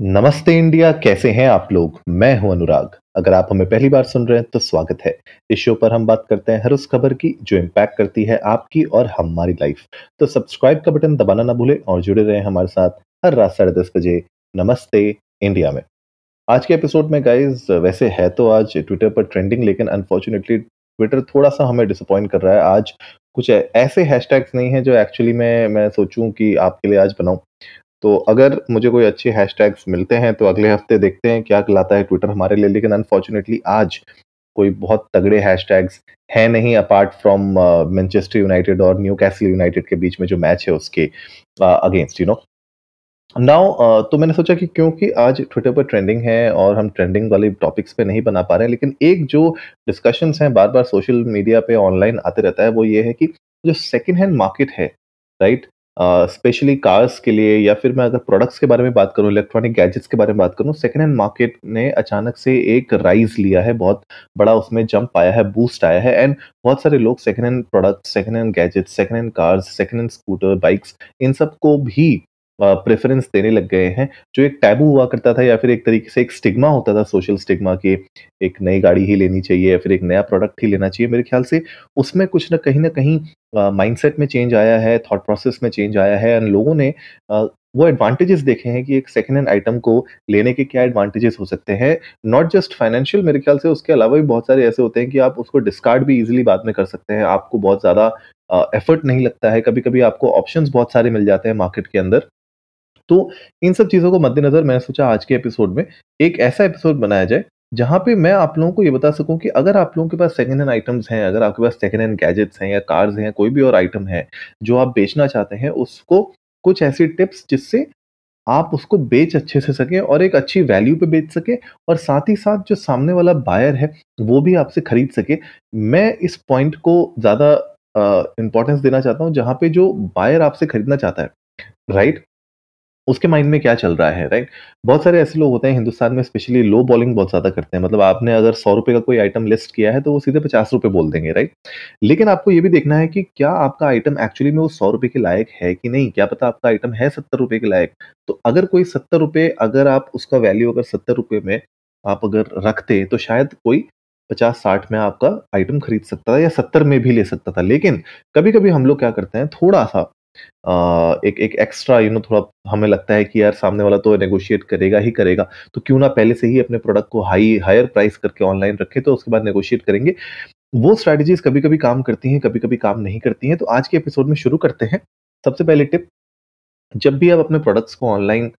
नमस्ते इंडिया, कैसे हैं आप लोग? मैं हूँ अनुराग। अगर आप हमें पहली बार सुन रहे हैं तो स्वागत है। इस शो पर हम बात करते हैं हर उस खबर की, जो इम्पैक्ट करती है आपकी और हमारी लाइफ तो सब्सक्राइब का बटन दबाना ना भूलें और जुड़े रहें हमारे साथ हर रात साढ़े दस बजे नमस्ते इंडिया में। आज के एपिसोड में गाइज़ वैसे है तो आज ट्विटर पर ट्रेंडिंग लेकिन अनफॉर्चुनेटली ट्विटर थोड़ा सा हमें डिसअपॉइंट कर रहा है। आज कुछ ऐसे हैशटैग्स नहीं है जो एक्चुअली मैं मैं सोचूं कि आपके लिए आज बनाऊँ। तो अगर मुझे कोई अच्छे हैशटैग्स मिलते हैं तो अगले हफ़्ते देखते हैं क्या लाता है ट्विटर हमारे लिए। लेकिन अनफॉर्चुनेटली आज कोई बहुत तगड़े हैशटैग्स हैं नहीं अपार्ट फ्रॉम मैनचेस्टर यूनाइटेड और न्यू कैसल यूनाइटेड के बीच में जो मैच है उसके अगेंस्ट यू नो नाउ तो मैंने सोचा कि क्योंकि आज ट्विटर पर ट्रेंडिंग है और हम ट्रेंडिंग वाले टॉपिक्स पे नहीं बना पा रहे हैं, लेकिन एक जो डिस्कशंस हैं बार बार सोशल मीडिया पे ऑनलाइन आते रहता है, वो ये है कि जो सेकेंड हैंड मार्केट है राइट स्पेशली कार्स के लिए या फिर मैं अगर प्रोडक्ट्स के बारे में बात करूँ इलेक्ट्रॉनिक गैजेट्स के बारे में बात करूँ सेकेंड हैंड मार्केट ने अचानक से एक राइज लिया है, बहुत बड़ा उसमें जंप आया है बूस्ट आया है एंड बहुत सारे लोग second hand products second hand gadgets second hand cars second hand scooter bikes इन सबको भी प्रेफरेंस देने लग गए हैं, जो एक टैबू हुआ करता था या फिर एक तरीके से एक स्टिग्मा होता था सोशल स्टिग्मा कि एक नई गाड़ी ही लेनी चाहिए या फिर एक नया प्रोडक्ट ही लेना चाहिए, मेरे ख्याल से उसमें कुछ ना कहीं ना कहीं माइंडसेट में चेंज आया है थॉट प्रोसेस में चेंज आया है एंड लोगों ने वो एडवांटेजेस देखे हैं कि एक सेकेंड हैंड आइटम को लेने के क्या एडवांटेजेस हो सकते हैं नॉट जस्ट फाइनेंशियल मेरे ख्याल से उसके अलावा भी बहुत सारे ऐसे होते हैं कि आप उसको डिस्कार्ड भी इजीली बाद में कर सकते हैं, आपको बहुत ज़्यादा एफर्ट नहीं लगता है कभी कभी आपको ऑप्शंस बहुत सारे मिल जाते हैं मार्केट के अंदर तो इन सब चीज़ों को मद्देनज़र मैंने सोचा आज के एपिसोड में एक ऐसा एपिसोड बनाया जाए, जहाँ पे मैं आप लोगों को ये बता सकूँ कि अगर आप लोगों के पास सेकंड हैंड आइटम्स हैं, अगर आपके पास सेकंड हैंड गैजेट्स हैं या कार्स हैं, कोई भी और आइटम है, जो आप बेचना चाहते हैं, उसको कुछ ऐसी टिप्स जिससे आप उसको बेच अच्छे से सकें और एक अच्छी वैल्यू पे बेच सकें और साथ ही साथ जो सामने वाला बायर है, वो भी आपसे खरीद सके। मैं इस पॉइंट को ज़्यादा इंपॉर्टेंस देना चाहता हूँ, जहाँ पे जो बायर आपसे खरीदना चाहता है राइट उसके माइंड में क्या चल रहा है राइट बहुत सारे ऐसे लोग होते हैं हिंदुस्तान में स्पेशली लो बॉलिंग बहुत ज़्यादा करते हैं। मतलब आपने अगर सौ रुपए का कोई आइटम लिस्ट किया है तो वो सीधे पचास रुपए बोल देंगे राइट लेकिन आपको ये भी देखना है कि क्या आपका आइटम एक्चुअली में वो सौ रुपए के लायक है कि नहीं? क्या पता आपका आइटम है सत्तर रुपए के लायक? तो अगर कोई सत्तर रुपए, अगर आप उसका वैल्यू अगर सत्तर रुपए में आप अगर रखते तो शायद कोई पचास, साठ में आपका आइटम खरीद सकता था या सत्तर में भी ले सकता था। लेकिन कभी कभी हम लोग क्या करते हैं, थोड़ा सा एक एक एक्स्ट्रा यू नो थोड़ा हमें लगता है कि यार सामने वाला तो नेगोशिएट करेगा ही करेगा। तो क्यों ना पहले से ही अपने प्रोडक्ट को हाई हायर प्राइस करके ऑनलाइन रखे तो उसके बाद नेगोशिएट करेंगे। वो स्ट्रैटेजीज कभी कभी काम करती हैं कभी कभी काम नहीं करती हैं। तो आज के एपिसोड में शुरू करते हैं। सबसे पहले टिप जब भी आप अपने प्रोडक्ट्स को ऑनलाइन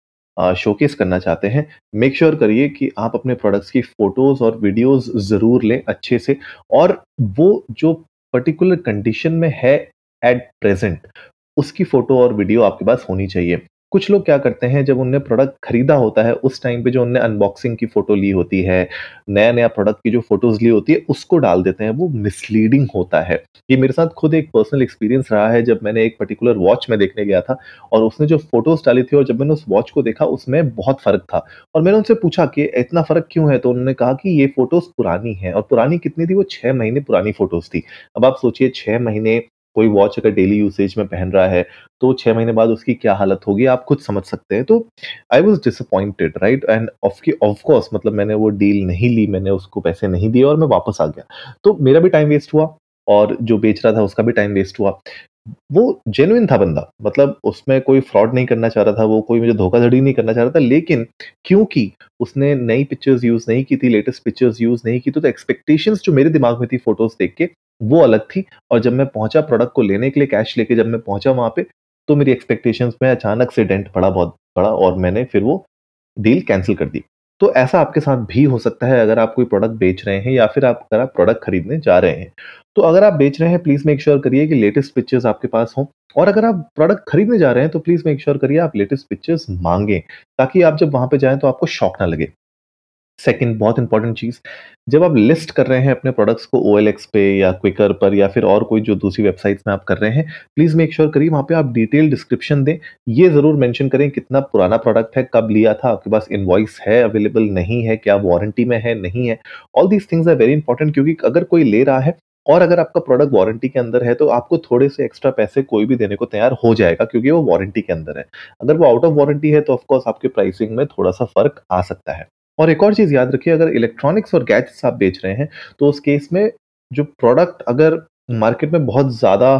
शोकेस करना चाहते हैं मेक श्योर करिए कि आप अपने प्रोडक्ट्स की फ़ोटोज़ और वीडियोस ज़रूर लें अच्छे से। और वो जो पर्टिकुलर कंडीशन में है एट प्रेजेंट उसकी फ़ोटो और वीडियो आपके पास होनी चाहिए। कुछ लोग क्या करते हैं, जब उनने प्रोडक्ट खरीदा होता है, उस टाइम पे जो उनने अनबॉक्सिंग की फ़ोटो ली होती है नया नया प्रोडक्ट की जो फ़ोटोज़ ली होती है, उसको डाल देते हैं। वो मिसलीडिंग होता है। ये मेरे साथ खुद एक पर्सनल एक्सपीरियंस रहा है, जब मैंने एक पर्टिकुलर वॉच में देखने गया था और उसने जो फ़ोटोज़ डाली थी और जब मैंने उस वॉच को देखा, उसमें बहुत फ़र्क था। और मैंने उनसे पूछा कि, इतना फ़र्क क्यों है? तो उन्होंने कहा कि, ये फ़ोटोज़ पुरानी है और पुरानी कितनी थी? वो छः महीने पुरानी फ़ोटोज़ थी। अब आप सोचिए छः महीने कोई वॉच अगर डेली यूसेज में पहन रहा है तो छह महीने बाद उसकी क्या हालत होगी, आप खुद समझ सकते हैं। तो I was disappointed right and of course मतलब मैंने वो डील नहीं ली, मैंने उसको पैसे नहीं दिए और मैं वापस आ गया। तो मेरा भी टाइम वेस्ट हुआ और जो बेच रहा था उसका भी टाइम वेस्ट हुआ। वो जेनुइन था बंदा मतलब उसमें कोई फ्रॉड नहीं करना चाह रहा था, वो कोई मुझे धोखाधड़ी नहीं करना चाह रहा था, लेकिन क्योंकि उसने नई पिक्चर्स यूज़ नहीं की थी लेटेस्ट पिक्चर्स यूज़ नहीं की तो एक्सपेक्टेशंस जो मेरे दिमाग में थी फ़ोटोज़ देख के वो अलग थी। और जब मैं पहुँचा प्रोडक्ट को लेने के लिए कैश लेके जब मैं पहुँचा वहाँ पे तो मेरी एक्सपेक्टेशंस में अचानक से डेंट पड़ा बहुत बड़ा और मैंने फिर वो डील कैंसिल कर दी। तो ऐसा आपके साथ भी हो सकता है अगर आप कोई प्रोडक्ट बेच रहे हैं या फिर आप अगर आप प्रोडक्ट खरीदने जा रहे हैं। तो अगर आप बेच रहे हैं प्लीज़ मेक श्योर करिए कि लेटेस्ट पिक्चर्स आपके पास हों। और अगर आप प्रोडक्ट खरीदने जा रहे हैं तो प्लीज़ मेक श्योर करिए आप लेटेस्ट पिक्चर्स मांगें, ताकि आप जब वहाँ पे जाएँ तो आपको शौक ना लगे। सेकंड बहुत इंपॉर्टेंट चीज़, जब आप लिस्ट कर रहे हैं अपने प्रोडक्ट्स को OLX पे या क्विकर पर या फिर और कोई जो दूसरी वेबसाइट्स में आप कर रहे हैं प्लीज़ मेक श्योर करिए वहाँ पे आप डिटेल डिस्क्रिप्शन दें ये ज़रूर मेंशन करें कितना पुराना प्रोडक्ट है, कब लिया था, आपके पास इन्वॉइस है अवेलेबल नहीं है, क्या वारंटी में है, नहीं है all these things are very important क्योंकि अगर कोई ले रहा है और अगर आपका प्रोडक्ट वारंटी के अंदर है तो आपको थोड़े से एक्स्ट्रा पैसे कोई भी देने को तैयार हो जाएगा क्योंकि वो वारंटी के अंदर है। अगर वो आउट ऑफ़ वारंटी है तो ऑफकोर्स आपके प्राइसिंग में थोड़ा-सा फ़र्क आ सकता है। और एक और चीज़ याद रखिए अगर इलेक्ट्रॉनिक्स और गैजेट्स आप बेच रहे हैं, तो उस केस में जो प्रोडक्ट अगर मार्केट में बहुत ज़्यादा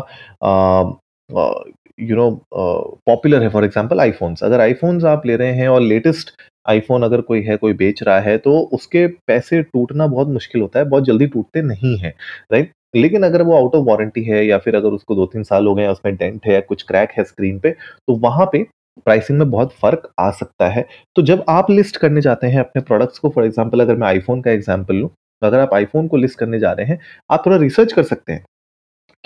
यू नो पॉपुलर है फॉर एग्ज़ाम्पल आईफ़ोन्स। अगर आईफ़ोन्स आप ले रहे हैं और लेटेस्ट आईफ़ोन अगर कोई है, कोई बेच रहा है, तो उसके पैसे टूटना बहुत मुश्किल होता है, बहुत जल्दी टूटते नहीं हैं, राइट? लेकिन अगर वो आउट ऑफ़ वारंटी है या फिर अगर उसको 2-3 साल हो गए उसमें डेंट है या कुछ क्रैक है स्क्रीन पे, तो वहाँ पे प्राइसिंग में बहुत फ़र्क आ सकता है। तो जब आप लिस्ट करने जाते हैं अपने प्रोडक्ट्स को फॉर एग्ज़ाम्पल अगर मैं आईफ़ोन का एग्ज़ाम्पल लूँ, अगर आप आईफ़ोन को लिस्ट करने जा रहे हैं, आप थोड़ा रिसर्च कर सकते हैं।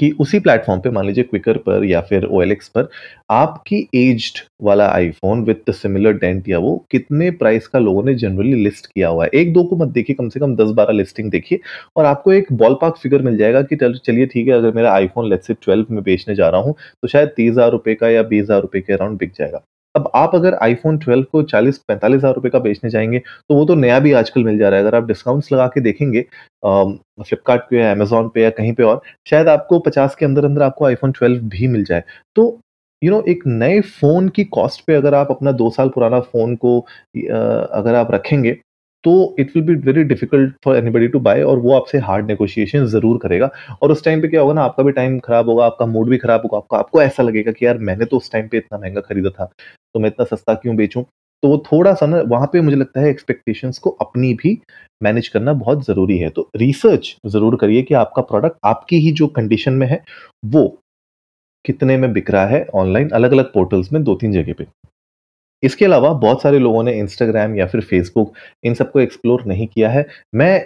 कि उसी प्लेटफ़ॉर्म पे मान लीजिए क्विकर पर या फिर ओएलएक्स पर आपकी एज्ड वाला आईफ़ोन विथ सिमिलर डेंट या वो कितने प्राइस का लोगों ने जनरली लिस्ट किया हुआ है। 1-2 को मत देखिए, कम से कम दस बारह लिस्टिंग देखिए और आपको एक बॉल पार्क फिगर मिल जाएगा कि चलिए ठीक है, अगर मेरा आईफ़ोन लेट से 12 में बेचने जा रहा हूँ, तो शायद ₹30,000 का या ₹20,000 के अराउंड बिक जाएगा। अब आप अगर आईफ़ोन 12 को 40-45,000 रुपए का बेचने जाएँगे तो वो तो नया भी आजकल मिल जा रहा है। अगर आप डिस्काउंट्स लगा के देखेंगे फ्लिपकार्ट पे या अमेज़न पे या कहीं पे और, शायद आपको 50 के अंदर-अंदर आपको आईफ़ोन 12 भी मिल जाए। तो यू नो एक नए फ़ोन की कॉस्ट पे अगर आप अपना दो साल पुराना फ़ोन को अगर आप रखेंगे, तो it will be very difficult for anybody to buy और वो आपसे हार्ड नेगोशिएशन ज़रूर करेगा और उस टाइम पे क्या होगा ना आपका भी टाइम खराब होगा, आपका मूड भी खराब होगा, आपका आपको ऐसा लगेगा कि यार मैंने तो उस टाइम पे इतना महँगा खरीदा था, तो मैं इतना सस्ता क्यों बेचूँ? तो वो थोड़ा-सा ना वहाँ पे मुझे लगता है एक्सपेक्टेशंस को अपनी भी मैनेज करना बहुत ज़रूरी है। तो रिसर्च ज़रूर करिए कि आपका प्रोडक्ट आपकी ही जो कंडीशन में है, वो कितने में बिक रहा है ऑनलाइन अलग-अलग पोर्टल्स में 2-3 जगह पे। इसके अलावा बहुत सारे लोगों ने इंस्टाग्राम या फिर फेसबुक इन सबको एक्सप्लोर नहीं किया है। मैं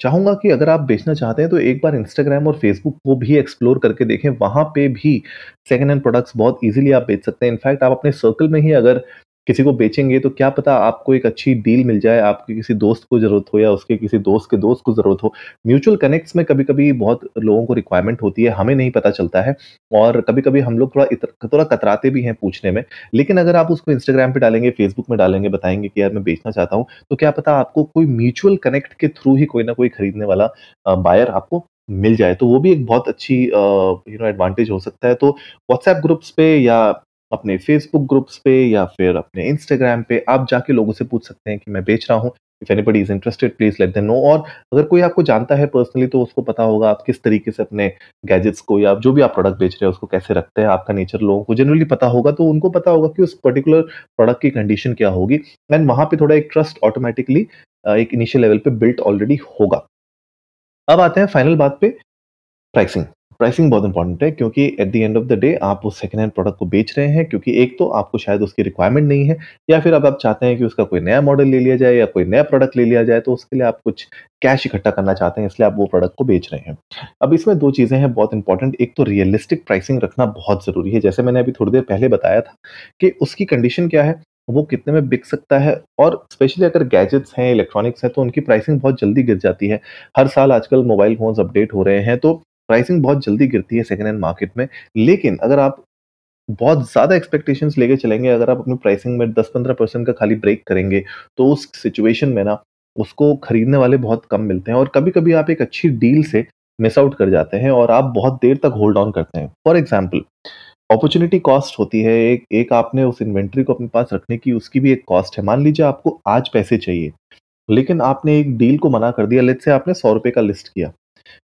चाहूँगा कि अगर आप बेचना चाहते हैं तो एक बार इंस्टाग्राम और फेसबुक को भी एक्सप्लोर करके देखें। वहाँ पे भी सेकेंड हैंड प्रोडक्ट्स बहुत इजीली आप बेच सकते हैं। इनफैक्ट आप अपने सर्कल में ही अगर किसी को बेचेंगे तो क्या पता आपको एक अच्छी डील मिल जाए, आपके किसी दोस्त को ज़रूरत हो या उसके किसी दोस्त के दोस्त को ज़रूरत हो। म्यूचुअल कनेक्ट्स में कभी-कभी बहुत लोगों को रिक्वायरमेंट होती है, हमें नहीं पता चलता है और कभी-कभी हम लोग थोड़ा इत थोड़ा कतराते भी हैं पूछने में। लेकिन अगर आप उसको इंस्टाग्राम पर डालेंगे, फेसबुक में डालेंगे, बताएँगे कि यार मैं बेचना चाहता हूँ, तो क्या पता आपको कोई म्यूचुअल कनेक्ट के थ्रू ही कोई ना कोई खरीदने वाला बायर आपको मिल जाए। तो वो भी एक बहुत अच्छी यू नो एडवांटेज हो सकता है। तो व्हाट्सएप ग्रुप्स पे या अपने फेसबुक ग्रुप्स पे या फिर अपने इंस्टाग्राम पे आप जाके लोगों से पूछ सकते हैं कि मैं बेच रहा हूँ। If anybody is interested please let them know और अगर कोई आपको जानता है पर्सनली तो उसको पता होगा आप किस तरीके से अपने गैजेट्स को या जो भी आप प्रोडक्ट बेच रहे हैं उसको कैसे रखते हैं, आपका नेचर लोगों को जनरली पता होगा तो उनको पता होगा कि उस पर्टिकुलर प्रोडक्ट की कंडीशन क्या होगी एंड वहाँ पे थोड़ा एक ट्रस्ट ऑटोमेटिकली एक इनिशियल लेवल पे बिल्ट ऑलरेडी होगा। अब आते हैं फाइनल बात पे प्राइसिंग। प्राइसिंग बहुत इंपॉर्टेंट है क्योंकि at the end of the day आप उस सेकंड हैंड प्रोडक्ट को बेच रहे हैं क्योंकि एक तो आपको शायद उसकी रिक्वायरमेंट नहीं है या फिर अब आप चाहते हैं कि उसका कोई नया मॉडल ले लिया जाए या कोई नया प्रोडक्ट ले लिया जाए तो उसके लिए आप कुछ कैश इकट्ठा करना चाहते हैं इसलिए आप वो प्रोडक्ट को बेच रहे हैं। अब इसमें दो चीज़ें हैं बहुत इंपॉर्टेंट एक तो रियलिस्टिक प्राइसिंग रखना बहुत ज़रूरी है। जैसे मैंने अभी थोड़ी देर पहले बताया था कि उसकी कंडीशन क्या है, वो कितने में बिक सकता है और स्पेशली अगर गैजेट्स हैं, इलेक्ट्रॉनिक्स हैं तो उनकी प्राइसिंग बहुत जल्दी गिर जाती है। हर साल आजकल मोबाइल फ़ोन्स अपडेट हो रहे हैं तो प्राइसिंग बहुत जल्दी गिरती है सेकेंड हैंड मार्केट में। लेकिन अगर आप बहुत ज़्यादा एक्सपेक्टेशंस लेके चलेंगे, अगर आप अपनी प्राइसिंग में 10-15% का खाली ब्रेक करेंगे, तो उस सिचुएशन में ना उसको खरीदने वाले बहुत कम मिलते हैं और कभी-कभी आप एक अच्छी डील से मिस आउट कर जाते हैं और आप बहुत देर तक होल्ड ऑन करते हैं। फॉर एग्ज़ाम्पल अपॉर्च्युनिटी कॉस्ट होती है, एक एक आपने उस इन्वेंट्री को अपने पास रखने की उसकी भी एक कॉस्ट है। मान लीजिए आपको आज पैसे चाहिए, लेकिन आपने एक डील को मना कर दिया, लेट से आपने ₹100 का लिस्ट किया,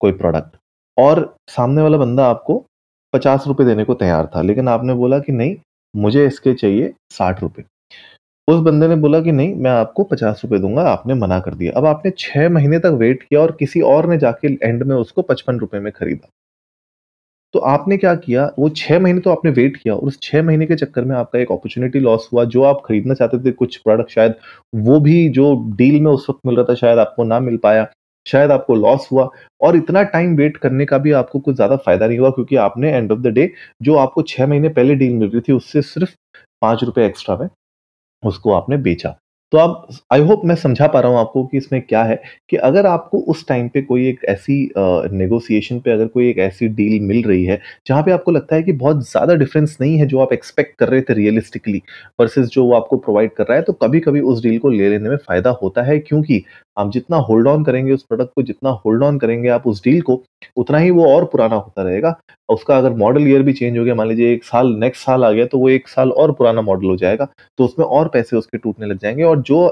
कोई प्रोडक्ट और सामने वाला बंदा आपको ₹50 देने को तैयार था, लेकिन आपने बोला कि नहीं, मुझे इसके चाहिए ₹60 उस बंदे ने बोला कि नहीं, मैं आपको ₹50 दूँगा आपने मना कर दिया। अब आपने 6 महीने तक वेट किया और किसी और ने जाके एंड में उसको ₹55 में खरीदा। तो आपने क्या किया, वो 6 महीने तो आपने वेट किया और उस 6 महीने के चक्कर में आपका एक अपॉर्च्युनिटी लॉस हुआ, जो आप खरीदना चाहते थे कुछ प्रोडक्ट शायद वो भी जो डील में उस वक़्त मिल रहा था शायद आपको ना मिल पाया, शायद आपको लॉस हुआ और इतना टाइम वेट करने का भी आपको कुछ ज़्यादा फ़ायदा नहीं हुआ, क्योंकि आपने एंड ऑफ़ द डे जो आपको 6 महीने पहले डील मिल रही थी, उससे सिर्फ़ ₹5 एक्स्ट्रा में उसको आपने बेचा। तो आप आई होप मैं समझा पा रहा हूँ आपको कि इसमें क्या है कि अगर आपको उस टाइम पे कोई एक ऐसी नेगोशिएशन पे अगर कोई एक ऐसी डील मिल रही है, जहाँ पे आपको लगता है कि बहुत ज़्यादा डिफरेंस नहीं है जो आप एक्सपेक्ट कर रहे थे रियलिस्टिकली वर्सेस जो वो आपको प्रोवाइड कर रहा है तो कभी कभी उस डील को ले लेने में फ़ायदा होता है क्योंकि आप जितना होल्ड ऑन करेंगे उस प्रोडक्ट को, जितना होल्ड ऑन करेंगे आप उस डील को, उतना ही वो और पुराना होता रहेगा। उसका अगर मॉडल ईयर भी चेंज हो गया, मान लीजिए एक साल नेक्स्ट साल आ गया तो वो एक साल और पुराना मॉडल हो जाएगा तो उसमें और पैसे उसके टूटने लग जाएँगे और जो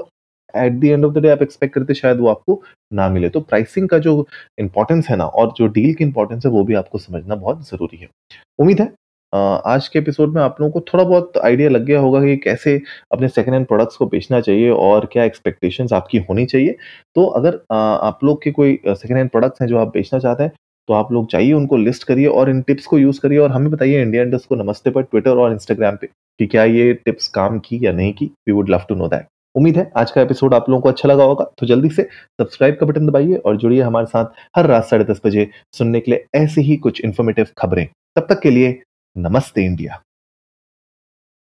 at the end of the day आप एक्सपेक्ट करते शायद वो आपको ना मिले। तो प्राइसिंग का जो इंपॉर्टेंस है ना, और जो डील की इंपॉर्टेंस है, वो भी आपको समझना बहुत ज़रूरी है। उम्मीद है आज के एपिसोड में आप लोगों को थोड़ा बहुत आइडिया लग गया होगा कि कैसे अपने सेकेंड हैंड प्रोडक्ट्स को बेचना चाहिए और क्या एक्सपेक्टेशंस आपकी होनी चाहिए। तो अगर आप लोग के कोई सेकेंड हैंड प्रोडक्ट्स हैं जो आप बेचना चाहते हैं तो आप लोग जाइए, उनको लिस्ट करिए और इन टिप्स को यूज़ करिए और हमें बताइए इंडिया को नमस्ते पर ट्विटर और इंस्टाग्राम पे कि क्या ये टिप्स काम की या नहीं की। We would love to know that उम्मीद है आज का एपिसोड आप लोगों को अच्छा लगा होगा। तो जल्दी से सब्सक्राइब का बटन दबाइए और जुड़िए हमारे साथ हर रात साढ़े दस बजे सुनने के लिए ऐसी ही कुछ इन्फॉर्मेटिव खबरें। तब तक के लिए नमस्ते इंडिया।